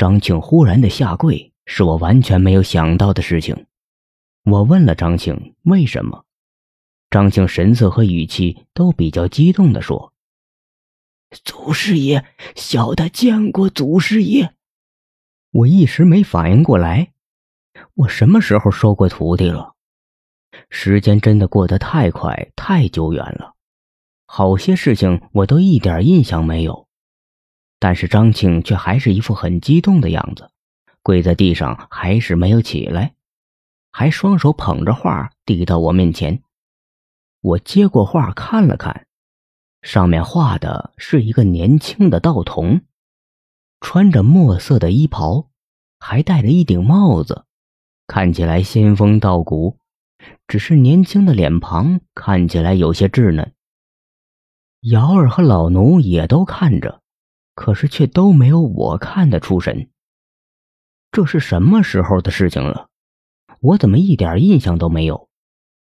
张庆忽然的下跪，是我完全没有想到的事情。我问了张庆为什么，张庆神色和语气都比较激动的说：“祖师爷，小的见过祖师爷。”我一时没反应过来，我什么时候收过徒弟了？时间真的过得太快，太久远了，好些事情我都一点印象没有。但是张庆却还是一副很激动的样子，跪在地上还是没有起来，还双手捧着画递到我面前。我接过画看了看，上面画的是一个年轻的道童，穿着墨色的衣袍，还戴着一顶帽子，看起来仙风道骨。只是年轻的脸庞看起来有些稚嫩。瑶儿和老奴也都看着，可是却都没有我看得出神。这是什么时候的事情了？我怎么一点印象都没有？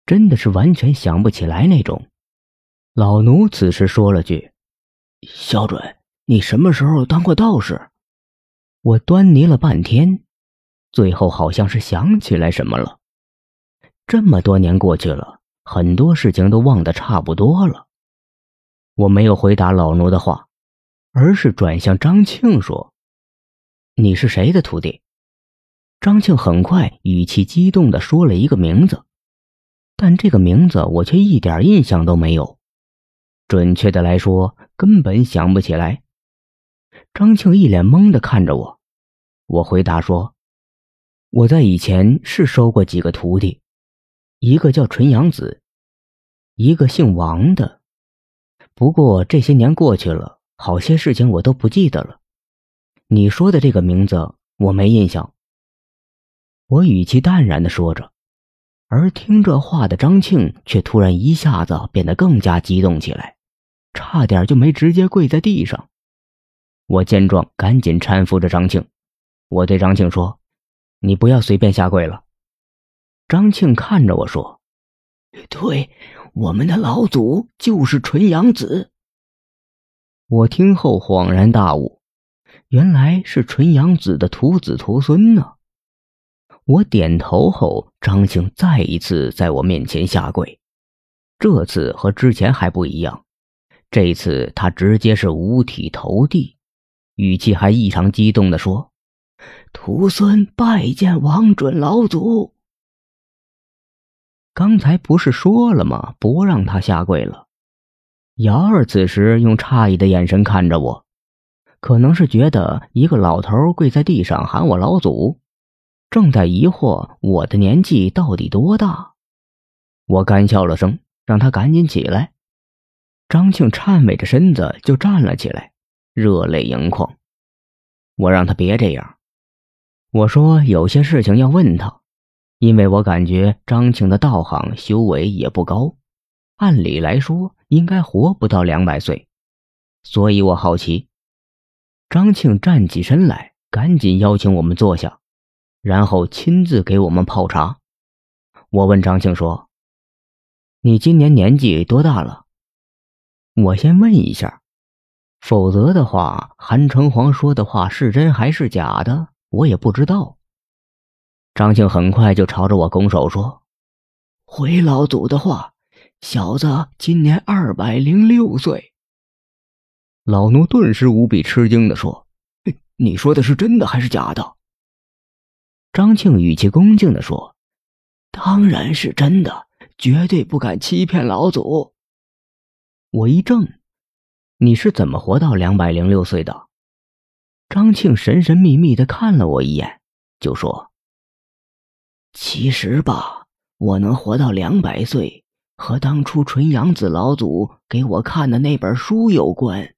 真的是完全想不起来那种。老奴此时说了句：“小准，你什么时候当过道士？”我端倪了半天，最后好像是想起来什么了。这么多年过去了，很多事情都忘得差不多了。我没有回答老奴的话，而是转向张庆说：“你是谁的徒弟？”张庆很快语气激动地说了一个名字，但这个名字我却一点印象都没有。准确的来说，根本想不起来。张庆一脸懵的看着我，我回答说：“我在以前是收过几个徒弟。”一个叫纯阳子，一个姓王的。不过这些年过去了，好些事情我都不记得了。你说的这个名字我没印象。我语气淡然的说着，而听这话的张庆却突然一下子变得更加激动起来，差点就没直接跪在地上。我见状，赶紧搀扶着张庆。我对张庆说：“你不要随便下跪了。”张庆看着我说：“对，我们的老祖就是纯阳子。”我听后恍然大悟，原来是纯阳子的徒子徒孙呢。我点头后，张庆再一次在我面前下跪，这次和之前还不一样，这次他直接是五体投地，语气还异常激动的说：“徒孙拜见王准老祖。”刚才不是说了吗？不让他下跪了。瑶儿此时用诧异的眼神看着我，可能是觉得一个老头跪在地上喊我老祖，正在疑惑我的年纪到底多大。我干笑了声，让他赶紧起来。张庆颤巍着身子就站了起来，热泪盈眶。我让他别这样，我说有些事情要问他。因为我感觉张庆的道行修为也不高，按理来说应该活不到两百岁，所以我好奇。张庆站起身来，赶紧邀请我们坐下，然后亲自给我们泡茶。我问张庆说：“你今年年纪多大了？”我先问一下，否则的话，韩城隍说的话是真还是假的，我也不知道。张庆很快就朝着我拱手说：“回老祖的话，小子今年二百零六岁。”老奴顿时无比吃惊的说：“你说的是真的还是假的？”张庆语气恭敬的说：“当然是真的，绝对不敢欺骗老祖。”我一怔：“你是怎么活到两百零六岁的？”张庆神神秘秘的看了我一眼，就说。其实吧，我能活到两百岁，和当初纯阳子老祖给我看的那本书有关。